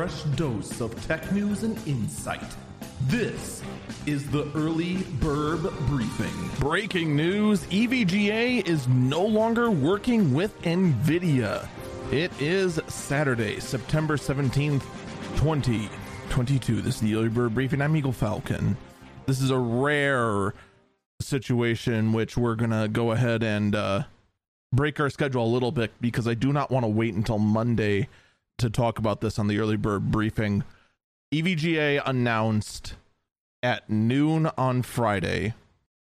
fresh dose of tech news and insight. This is the Early Bird Briefing. Breaking news EVGA is no longer working with NVIDIA. It is Saturday, September 17th, 2022. This is the Early Bird Briefing. I'm Eagle Falcon. This is a rare situation which we're going to go ahead and uh, break our schedule a little bit because I do not want to wait until Monday to talk about this on the Early Bird Briefing. EVGA announced at noon on Friday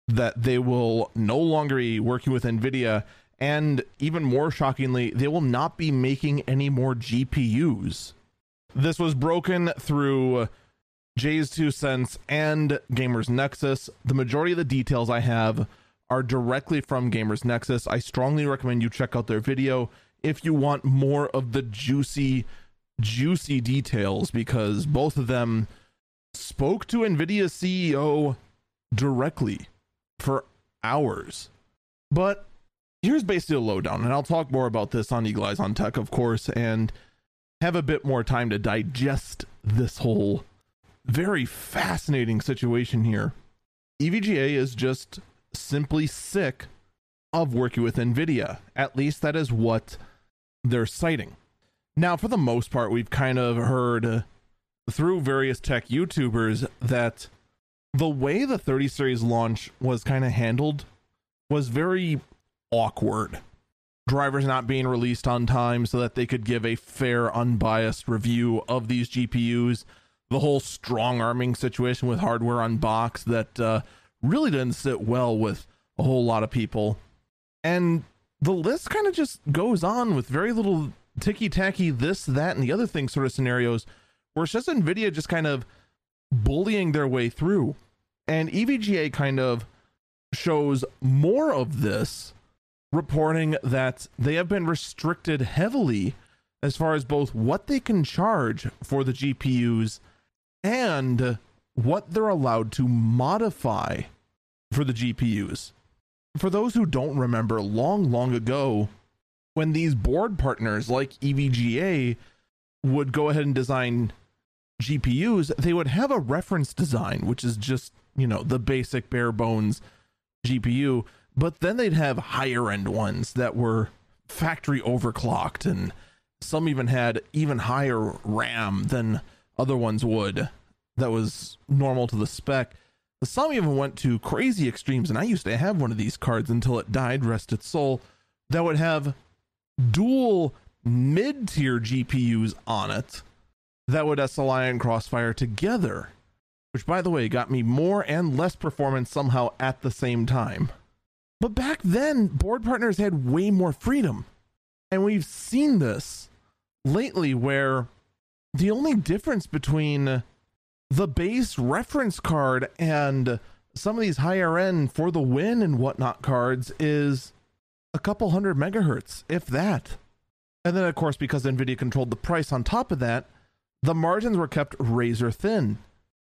that they will no longer be working with NVIDIA and even more shockingly, they will not be making any more GPUs. This was broken through Jay's Two Cents and Gamers Nexus. The majority of the details I have are directly from Gamers Nexus. I strongly recommend you check out their video if you want more of the juicy, juicy details because both of them spoke to NVIDIA CEO directly for hours. But here's basically a lowdown, and I'll talk more about this on Eagle Eyes on Tech, of course, and have a bit more time to digest this whole very fascinating situation here. EVGA is just simply sick of working with NVIDIA. At least that is what they're citing. Now, for the most part, we've kind of heard through various tech YouTubers that the way the 30 series launch was kind of handled was very awkward. Drivers not being released on time so that they could give a fair, unbiased review of these GPUs. The whole strong arming situation with Hardware Unboxed that uh, really didn't sit well with a whole lot of people. And the list kind of just goes on with very little ticky tacky, this, that, and the other thing sort of scenarios where it's just NVIDIA just kind of bullying their way through. And EVGA kind of shows more of this reporting that they have been restricted heavily as far as both what they can charge for the GPUs and what they're allowed to modify for the GPUs. For those who don't remember, long, long ago, when these board partners like EVGA would go ahead and design GPUs, they would have a reference design, which is just, you know, the basic bare bones GPU but then they'd have higher end ones that were factory overclocked and some even had even higher RAM than other ones would that was normal to the spec. Some even went to crazy extremes, and I used to have one of these cards until it died, rest its soul, that would have dual mid tier GPUs on it that would SLI and Crossfire together, which, by the way, got me more and less performance somehow at the same time. But back then, board partners had way more freedom. And we've seen this lately where the only difference between the base reference card and some of these higher end for the win and whatnot cards is a couple hundred megahertz, if that. And then, of course, because NVIDIA controlled the price on top of that, the margins were kept razor thin.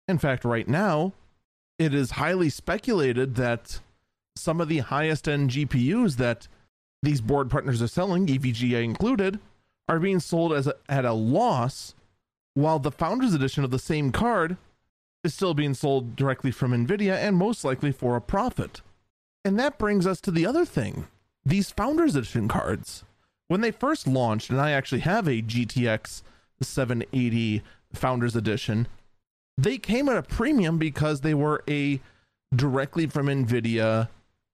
In fact, right now, it is highly speculated that some of the highest end GPUs that these board partners are selling, EVGA included, are being sold as a, at a loss, while the Founders Edition of the same card is still being sold directly from NVIDIA and most likely for a profit. And that brings us to the other thing these Founders Edition cards. When they first launched, and I actually have a GTX 780 Founders Edition, they came at a premium because they were a directly from NVIDIA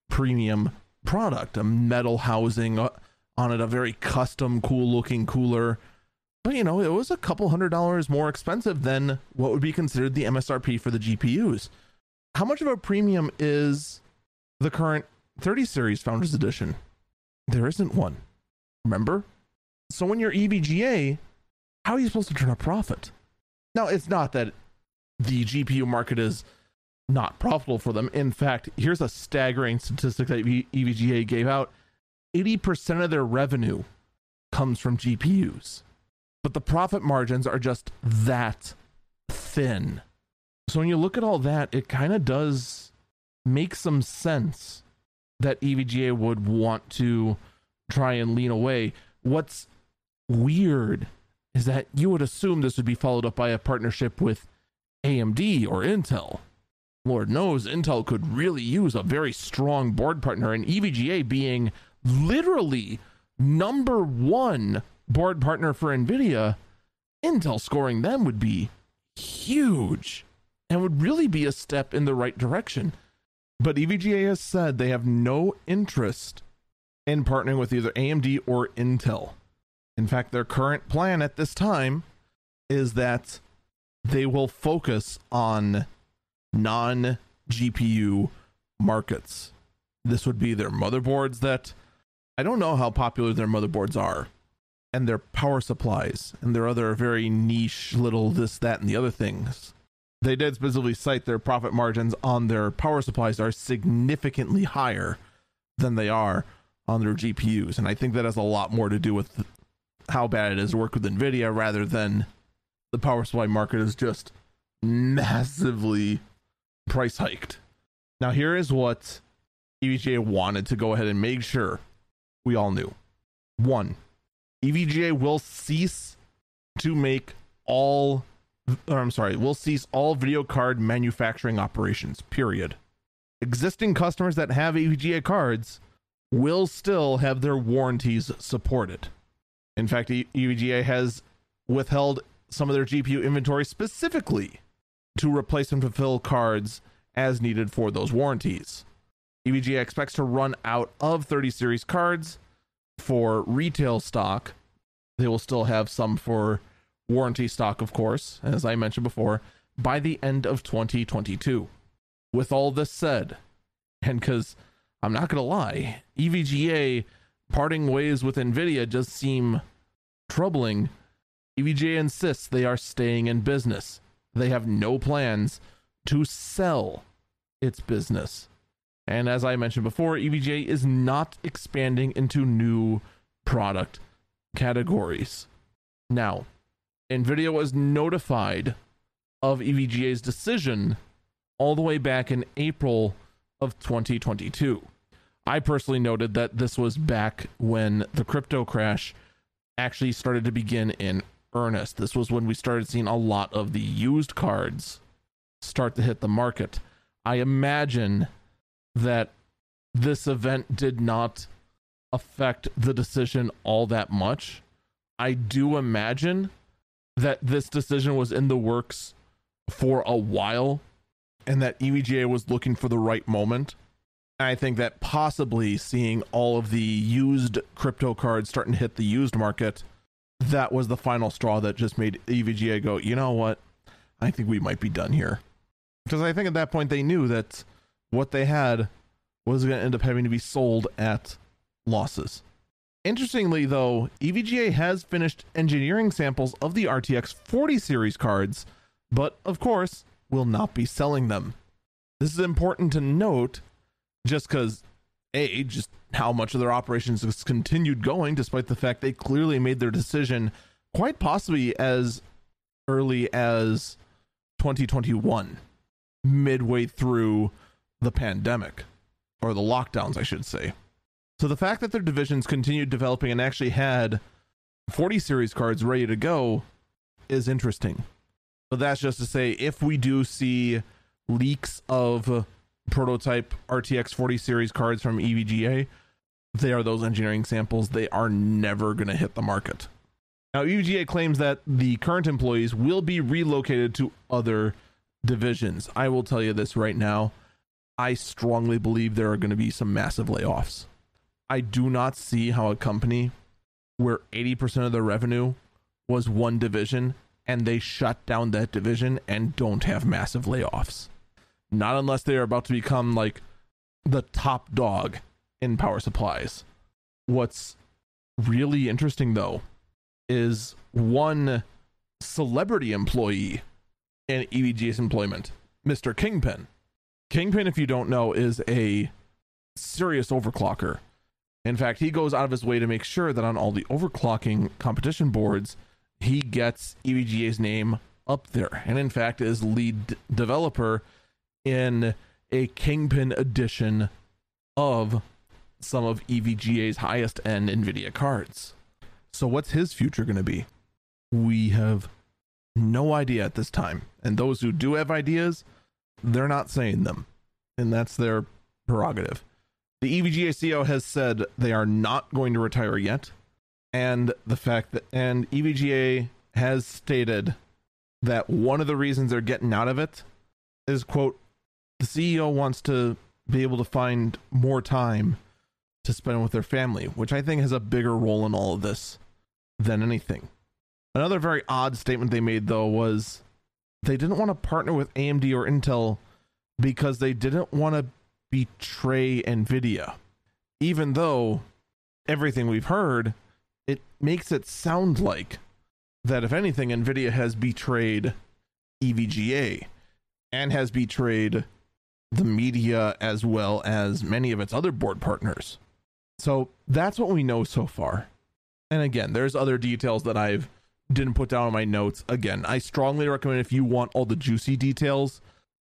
premium product, a metal housing uh, on it, a very custom, cool looking cooler. But you know, it was a couple hundred dollars more expensive than what would be considered the MSRP for the GPUs. How much of a premium is the current 30 series Founders Edition? There isn't one. Remember? So when you're EVGA, how are you supposed to turn a profit? Now, it's not that the GPU market is not profitable for them. In fact, here's a staggering statistic that EVGA gave out 80% of their revenue comes from GPUs, but the profit margins are just that thin. So when you look at all that, it kind of does make some sense that EVGA would want to try and lean away. What's weird is that you would assume this would be followed up by a partnership with AMD or Intel. Lord knows Intel could really use a very strong board partner, and EVGA being literally number one board partner for NVIDIA, Intel scoring them would be huge and would really be a step in the right direction. But EVGA has said they have no interest in partnering with either AMD or Intel. In fact, their current plan at this time is that they will focus on non GPU markets. This would be their motherboards that I don't know how popular their motherboards are, and their power supplies, and their other very niche little this, that, and the other things. They did specifically cite their profit margins on their power supplies are significantly higher than they are on their GPUs. And I think that has a lot more to do with how bad it is to work with NVIDIA rather than the power supply market is just massively price hiked. Now, here is what EVGA wanted to go ahead and make sure we all knew. One, EVGA will cease to make all, or I'm sorry, will cease all video card manufacturing operations, period. Existing customers that have EVGA cards will still have their warranties supported. In fact, EVGA has withheld some of their GPU inventory specifically to replace and fulfill cards as needed for those warranties. EVGA expects to run out of 30 series cards for retail stock. They will still have some for warranty stock, of course, as I mentioned before, by the end of 2022. With all this said, and because I'm not going to lie, EVGA parting ways with NVIDIA does seem troubling. EVGA insists they are staying in business. They have no plans to sell its business. And as I mentioned before, EVGA is not expanding into new product categories. Now, NVIDIA was notified of EVGA's decision all the way back in April of 2022. I personally noted that this was back when the crypto crash actually started to begin in earnest. This was when we started seeing a lot of the used cards start to hit the market. I imagine that this event did not affect the decision all that much. I do imagine that this decision was in the works for a while and that EVGA was looking for the right moment. I think that possibly seeing all of the used crypto cards starting to hit the used market, that was the final straw that just made EVGA go, you know what? I think we might be done here. Because I think at that point they knew that what they had was going to end up having to be sold at losses. Interestingly, though, EVGA has finished engineering samples of the RTX 40 series cards, but of course, will not be selling them. This is important to note just because a just how much of their operations has continued going despite the fact they clearly made their decision quite possibly as early as 2021 midway through the pandemic or the lockdowns I should say so the fact that their divisions continued developing and actually had 40 series cards ready to go is interesting but that's just to say if we do see leaks of prototype RTX 40 series cards from EVGA, they are those engineering samples. They are never going to hit the market. Now, EVGA claims that the current employees will be relocated to other divisions. I will tell you this right now. I strongly believe there are going to be some massive layoffs. I do not see how a company where 80% of their revenue was one division and they shut down that division and don't have massive layoffs. Not unless they are about to become like the top dog in power supplies. What's really interesting though is one celebrity employee in EVGA's employment, Mr. Kingpin. Kingpin, if you don't know, is a serious overclocker. In fact, he goes out of his way to make sure that on all the overclocking competition boards, he gets EVGA's name up there. And in fact, is lead developer in a Kingpin edition of some of EVGA's highest end NVIDIA cards. So, what's his future going to be? We have no idea at this time. And those who do have ideas, they're not saying them. And that's their prerogative. The EVGA CEO has said they are not going to retire yet. And the fact that, and EVGA has stated that one of the reasons they're getting out of it is, quote, the CEO wants to be able to find more time to spend with their family, which I think has a bigger role in all of this than anything. Another very odd statement they made, though, was they didn't want to partner with AMD or Intel because they didn't want to betray NVIDIA. Even though everything we've heard, it makes it sound like that, if anything, NVIDIA has betrayed EVGA and has betrayed the media as well as many of its other board partners. So that's what we know so far. And again, there's other details that I've didn't put down in my notes. Again, I strongly recommend if you want all the juicy details,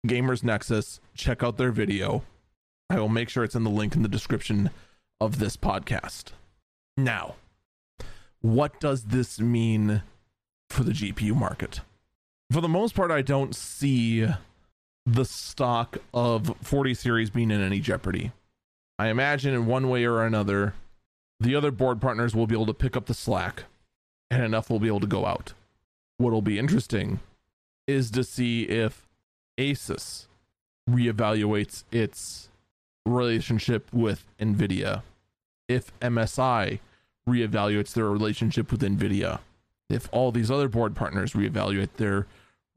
Gamers Nexus, check out their video. I will make sure it's in the link in the description of this podcast. Now, what does this mean for the GPU market? For the most part, I don't see the stock of 40 series being in any jeopardy. I imagine in one way or another, the other board partners will be able to pick up the slack and enough will be able to go out. What'll be interesting is to see if Asus reevaluates its relationship with Nvidia, if MSI reevaluates their relationship with Nvidia, if all these other board partners reevaluate their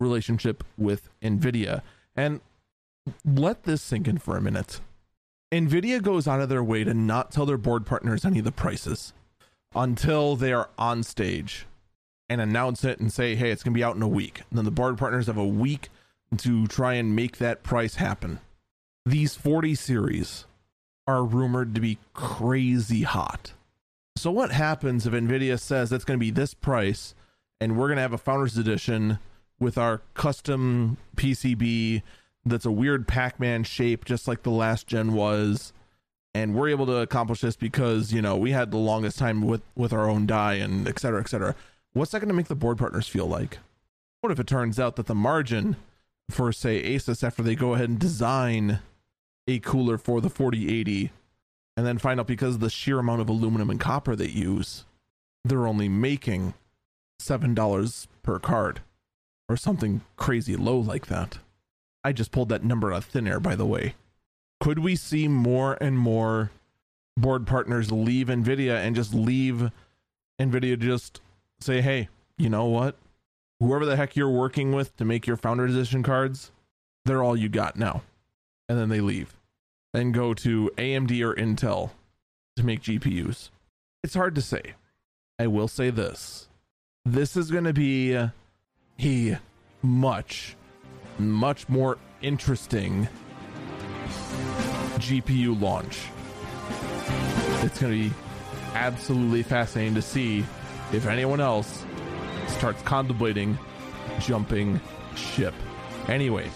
relationship with Nvidia. And let this sink in for a minute. Nvidia goes out of their way to not tell their board partners any of the prices until they are on stage and announce it and say, hey, it's going to be out in a week. And then the board partners have a week to try and make that price happen. These 40 series are rumored to be crazy hot. So, what happens if NVIDIA says it's going to be this price and we're going to have a Founders Edition with our custom PCB that's a weird Pac Man shape, just like the last gen was? And we're able to accomplish this because you know we had the longest time with with our own die and et cetera et cetera. What's that going to make the board partners feel like? What if it turns out that the margin for say asus after they go ahead and design a cooler for the 4080 and then find out because of the sheer amount of aluminum and copper they use they're only making seven dollars per card or something crazy low like that? I just pulled that number out of thin air by the way could we see more and more board partners leave nvidia and just leave nvidia just say hey you know what? Whoever the heck you're working with to make your founder edition cards they're all you got now. And then they leave and go to amd or intel to make gpus it's hard to say. I will say this. This is going to be a much much more interesting GPU launch. It's going to be absolutely fascinating to see if anyone else starts contemplating jumping ship. Anyway,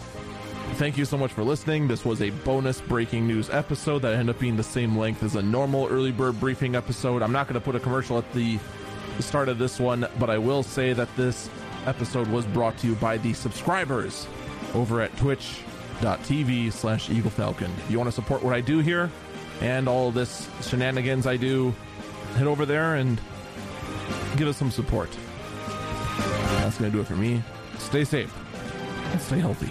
thank you so much for listening. This was a bonus breaking news episode that ended up being the same length as a normal early bird briefing episode. I'm not going to put a commercial at the start of this one, but I will say that this episode was brought to you by the subscribers over at Twitch twitch.tv slash Eagle Falcon. You want to support what I do here and all this shenanigans I do, head over there and give us some support. That's going to do it for me. Stay safe and stay healthy.